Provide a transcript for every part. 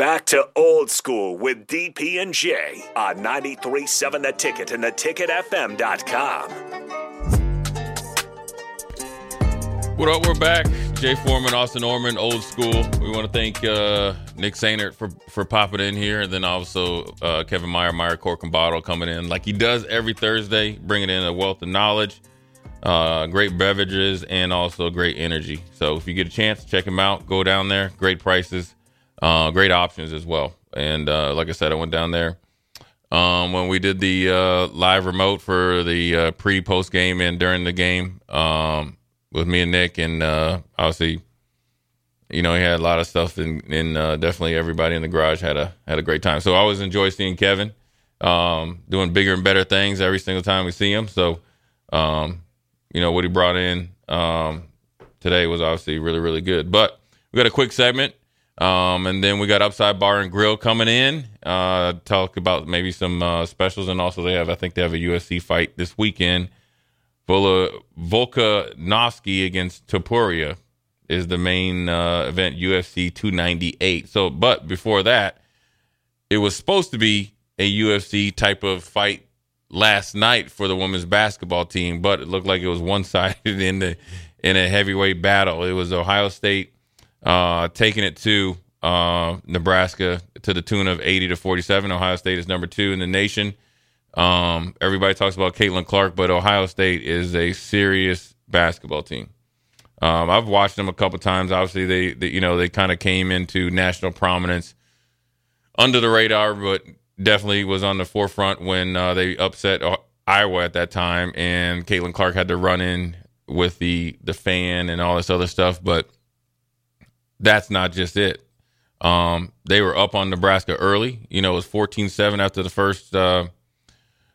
Back to old school with DP and J on 93.7 The Ticket and theticketfm.com. What up? We're back. Jay Foreman, Austin Orman, old school. We want to thank uh, Nick Sainert for for popping in here, and then also uh, Kevin Meyer, Meyer Cork and Bottle coming in like he does every Thursday, bringing in a wealth of knowledge, uh, great beverages, and also great energy. So if you get a chance, check him out. Go down there. Great prices, uh, great options as well. And uh, like I said, I went down there um, when we did the uh, live remote for the pre post game and during the game. Um, with me and Nick, and uh, obviously, you know, he had a lot of stuff, and, and uh, definitely everybody in the garage had a had a great time. So I always enjoy seeing Kevin um, doing bigger and better things every single time we see him. So, um, you know, what he brought in um, today was obviously really really good. But we got a quick segment. Um, and then we got Upside Bar and Grill coming in. Uh, talk about maybe some uh, specials, and also they have, I think they have a UFC fight this weekend Volkanovski against Topuria is the main uh, event, UFC 298. So, but before that, it was supposed to be a UFC type of fight last night for the women's basketball team, but it looked like it was one sided in the in a heavyweight battle. It was Ohio State uh, taking it to uh, Nebraska to the tune of 80 to 47. Ohio State is number two in the nation. Um, everybody talks about Caitlin Clark, but Ohio State is a serious basketball team. Um, I've watched them a couple times. Obviously, they, they you know they kind of came into national prominence under the radar, but definitely was on the forefront when uh, they upset Iowa at that time, and Caitlin Clark had to run in with the the fan and all this other stuff. But that's not just it. Um, they were up on Nebraska early. You know, it was 14-7 after the first uh,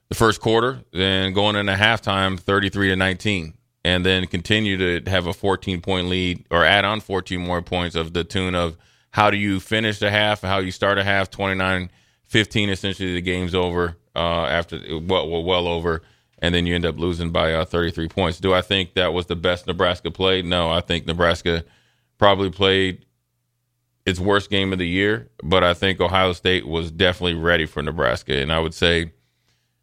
the first quarter, then going into halftime, 33 to 19, and then continue to have a 14 point lead or add on 14 more points of the tune of how do you finish the half, how you start a half, 29 15, essentially the game's over uh, after well, well, well over, and then you end up losing by uh, 33 points. Do I think that was the best Nebraska played? No, I think Nebraska probably played its worst game of the year, but I think Ohio State was definitely ready for Nebraska, and I would say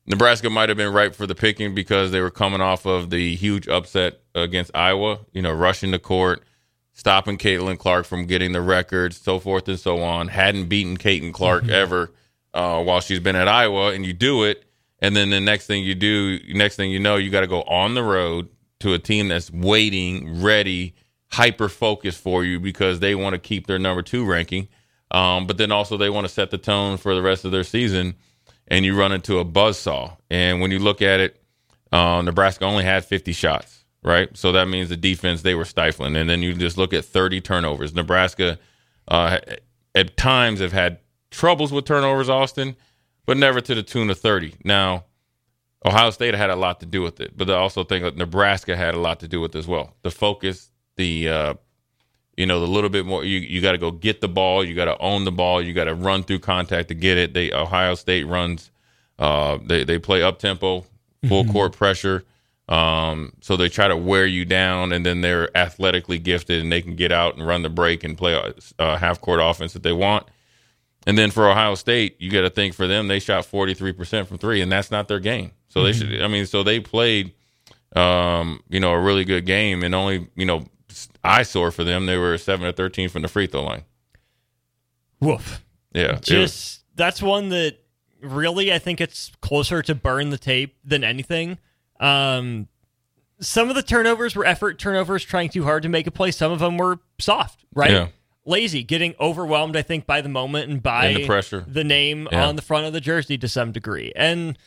Nebraska might have been ripe for the picking because they were coming off of the huge upset against Iowa, you know, rushing the court, stopping Caitlin Clark from getting the records, so forth and so on. Hadn't beaten Caitlin Clark mm-hmm. ever uh, while she's been at Iowa, and you do it, and then the next thing you do, next thing you know, you got to go on the road to a team that's waiting, ready, hyper focused for you because they want to keep their number two ranking, um, but then also they want to set the tone for the rest of their season and you run into a buzz saw. And when you look at it, uh, Nebraska only had 50 shots, right? So that means the defense they were stifling. And then you just look at 30 turnovers. Nebraska uh, at times have had troubles with turnovers, Austin, but never to the tune of 30. Now, Ohio State had a lot to do with it, but I also think that Nebraska had a lot to do with it as well. The focus, the uh, you know, the little bit more. You you got to go get the ball. You got to own the ball. You got to run through contact to get it. They Ohio State runs. Uh, they they play up tempo, full mm-hmm. court pressure. Um, so they try to wear you down, and then they're athletically gifted, and they can get out and run the break and play a, a half court offense that they want. And then for Ohio State, you got to think for them, they shot forty three percent from three, and that's not their game. So mm-hmm. they should. I mean, so they played, um, you know, a really good game, and only you know eyesore for them. They were seven or thirteen from the free throw line. Woof. Yeah. Just that's one that really I think it's closer to burn the tape than anything. Um, some of the turnovers were effort turnovers, trying too hard to make a play. Some of them were soft, right? Yeah. Lazy, getting overwhelmed, I think, by the moment and by and the pressure, the name yeah. on the front of the jersey to some degree. And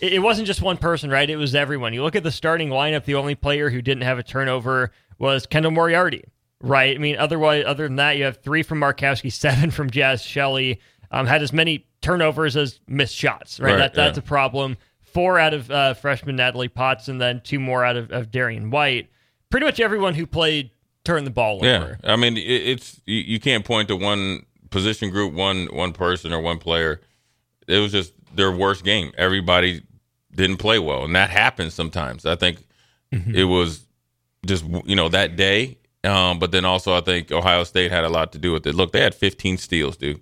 it wasn't just one person, right? It was everyone. You look at the starting lineup, the only player who didn't have a turnover was Kendall Moriarty. right? I mean, otherwise, other than that, you have three from Markowski, seven from Jaz Shelley. Um, had as many turnovers as missed shots, right? Right, that, that's yeah. a problem. Four out of uh, freshman Natalie Potts, and then two more out of, of Darian White. Pretty much everyone who played turned the ball Yeah, over. I mean, it, it's you, you can't point to one position group, one one person or one player. It was just their worst game. Everybody didn't play well, and that happens sometimes. I think it was just you know that day, um, but then also I think Ohio State had a lot to do with it. Look, they had 15 steals, dude.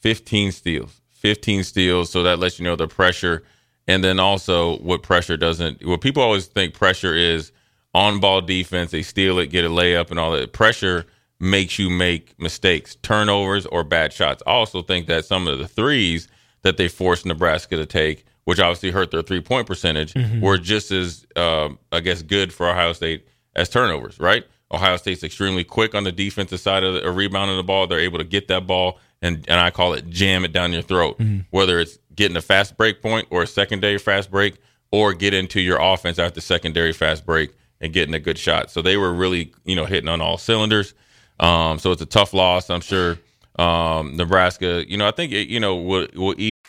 15 steals, 15 steals. So that lets you know the pressure, and then also what pressure doesn't. What people always think pressure is on ball defense. They steal it, get a layup, and all that. Pressure makes you make mistakes, turnovers, or bad shots. I also think that some of the threes that they forced Nebraska to take, which obviously hurt their three point percentage, were just as, um, I guess, good for Ohio State as turnovers, right? Ohio State's extremely quick on the defensive side of the, uh, rebounding the ball. They're able to get that ball and, and I call it jam it down your throat, whether it's getting a fast break point or a secondary fast break or get into your offense after secondary fast break and getting a good shot. So they were really, you know, hitting on all cylinders. Um, so it's a tough loss. I'm sure um, Nebraska, you know, I think, it, you know, will, will eat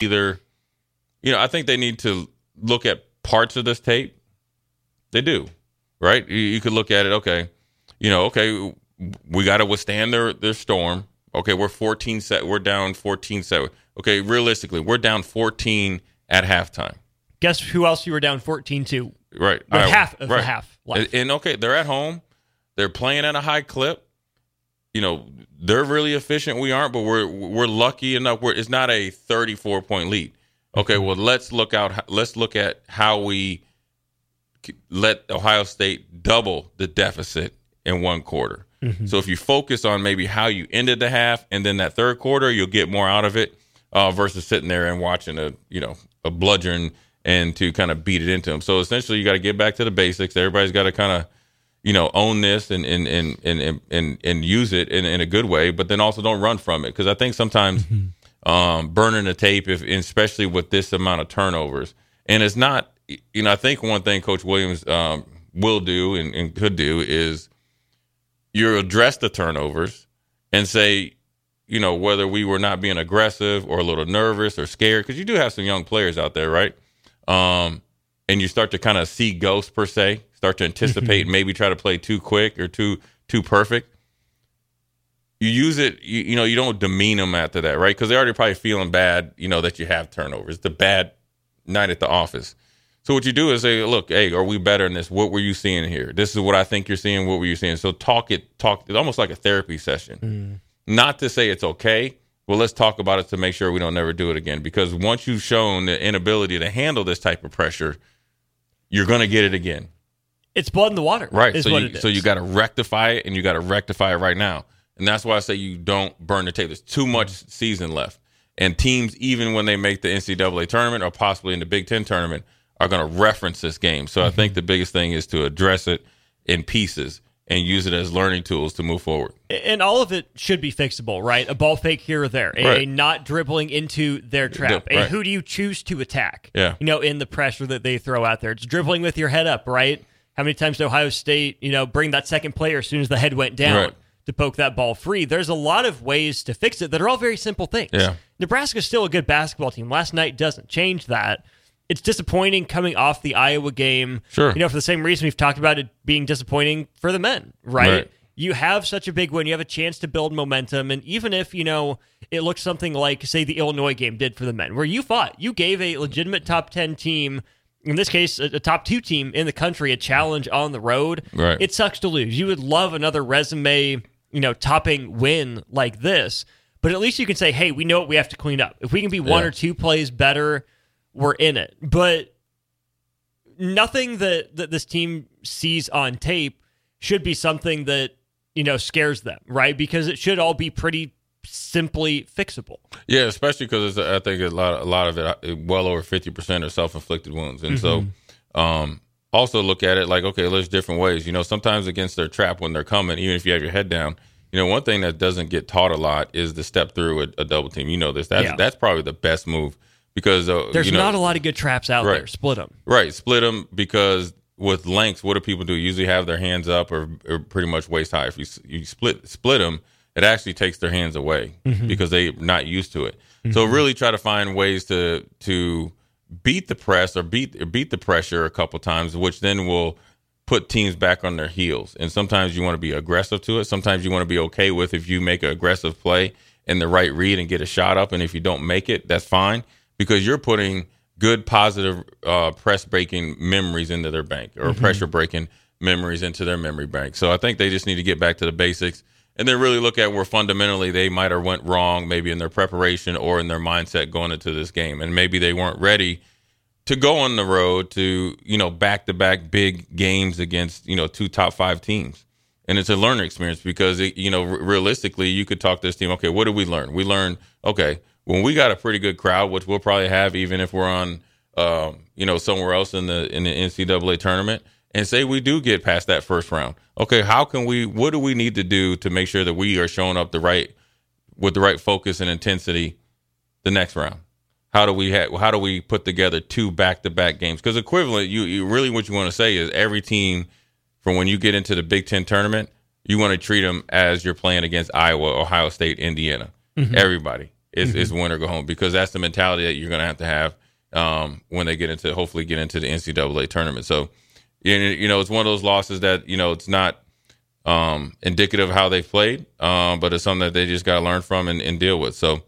Either you know i think they need to look at parts of this tape. They do right? You, you could look at it okay you know okay we got to withstand their their storm. Okay we're 14 set we're down 14 set. Okay realistically we're down 14 at halftime. Guess who else you were down 14 to? right. Right, half of the right. half left. And, and okay they're at home. They're playing at a high clip you know they're really efficient we aren't but we're we're lucky enough where it's not a 34 point lead. Okay well let's look out let's look at how we let ohio state double the deficit in one quarter. So if you focus on maybe how you ended the half and then that third quarter you'll get more out of it uh, versus sitting there and watching a you know a bludgeon and to kind of beat it into them so essentially you got to get back to the basics. Everybody's got to kind of you know own this and and and and and, and, use it in, in a good way but then also don't run from it. Because i think sometimes um, burning the tape if especially with this amount of turnovers and it's not you know i think one thing coach williams um, will do and, and could do is you address the turnovers and say you know whether we were not being aggressive or a little nervous or scared because you do have some young players out there right? Um, and you start to kind of see ghosts per se, start to anticipate, mm-hmm. maybe try to play too quick or too too perfect. You use it, you, you know, you don't demean them after that, right? Because they're already probably feeling bad, you know, that you have turnovers. The bad night at the office. So what you do is say, look, hey, are we better in this? What were you seeing here? This is what I think you're seeing. What were you seeing? So talk it, talk. It's almost like a therapy session. Mm-hmm. Not to say it's okay. Well, let's talk about it to make sure we don't never do it again. Because once you've shown the inability to handle this type of pressure, you're going to get it again. It's blood in the water. Right. So you, so you got to rectify it, and you got to rectify it right now. And that's why I say you don't burn the tape. There's too much season left, and teams, even when they make the NCAA tournament or possibly in the Big Ten tournament, are going to reference this game. So I think mm-hmm. the biggest thing is to address it in pieces and use it as learning tools to move forward. and all of it should be fixable, right? A ball fake here or there, a, Right. not dribbling into their trap, Yeah, right. who do you choose to attack? Yeah. you know, in the pressure that they throw out there, it's dribbling with your head up, right? How many times did Ohio State, you know, bring that second player as soon as the head went down Right. to poke that ball free? There's a lot of ways to fix it that are all very simple things. Yeah. Nebraska's still a good basketball team. Last night doesn't change that. It's disappointing coming off the Iowa game. Sure. You know, for the same reason we've talked about it being disappointing for the men, right? Right. You have such a big win. You have a chance to build momentum. And even if, you know, it looks something like, say, the Illinois game did for the men, where you fought, you gave a legitimate top 10 team, in this case, a, a top two team in the country, a challenge on the road. Right. It sucks to lose. You would love another resume, you know, topping win like this. But at least you can say, hey, we know what we have to clean up. If we can be one or two plays better, we're in it. But nothing that, that this team sees on tape should be something that you know, scares them, right? Because it should all be pretty simply fixable. Yeah, especially because I think a lot, a lot of it, uh, well over fifty percent are self-inflicted wounds, and Mm-hmm. so um, also look at it like, okay, there's different ways. You know, sometimes against their trap when they're coming, even if you have your head down. You know, one thing that doesn't get taught a lot is to step through a, a double team. You know this. That's Yeah. that's probably the best move because uh, There's you know, not a lot of good traps out Right. there. Split them. Right, split them because with lengths, what do people do? Usually have their hands up or, or pretty much waist high. If you you split split them, it actually takes their hands away mm-hmm. because they're not used to it. So mm-hmm. really try to find ways to to beat the press or beat or beat the pressure a couple times, which then will put teams back on their heels. And sometimes you want to be aggressive to it. Sometimes you want to be okay with if you make an aggressive play in the right read and get a shot up. And if you don't make it, that's fine because you're putting good, positive uh, press breaking memories into their bank or mm-hmm. pressure breaking memories into their memory bank. So I think they just need to get back to the basics and then really look at where fundamentally they might have went wrong, maybe in their preparation or in their mindset going into this game. And maybe they weren't ready to go on the road to you know back to back big games against you know two top five teams and it's a learning experience because it, you know re- realistically you could talk to this team okay what did we learn we learned okay when we got a pretty good crowd which we'll probably have even if we're on um, you know somewhere else in the in the ncaa tournament and say we do get past that first round okay how can we what do we need to do to make sure that we are showing up the right with the right focus and intensity the next round how do we ha- how do we put together two back to back games? Because equivalent, you, you really what you want to say is every team from when you get into the Big Ten tournament, you want to treat them as you're playing against Iowa, Ohio State, Indiana. Everybody is is win or go home because that's the mentality that you're going to have to have um, when they get into hopefully get into the NCAA tournament. So you know it's one of those losses that you know it's not um, indicative of how they played, um, but it's something that they just got to learn from and, and deal with. So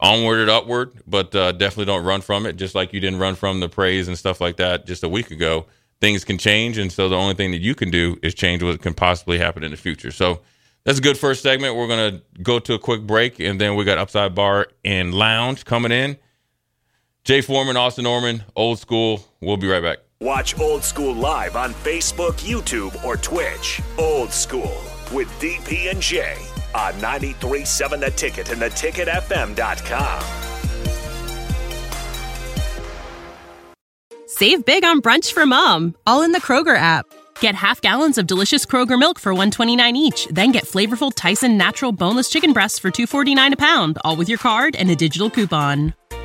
onward and upward, but uh, definitely don't run from it. Just like you didn't run from the praise and stuff like that just a week ago. Things can change, and so the only thing that you can do is change what can possibly happen in the future. So that's a good first segment. We're gonna go to a quick break, and then we got Upside Bar and Lounge coming in. Jay Foreman, Austin Norman, old school. We'll be right back. Watch Old School live on Facebook, YouTube, or Twitch. Old School with DP and J on 93.7 The Ticket and theticketfm.com. Save big on brunch for mom, all in the Kroger app. Get half gallons of delicious Kroger milk for 129 each, then get flavorful Tyson natural boneless chicken breasts for 249 a pound, all with your card and a digital coupon.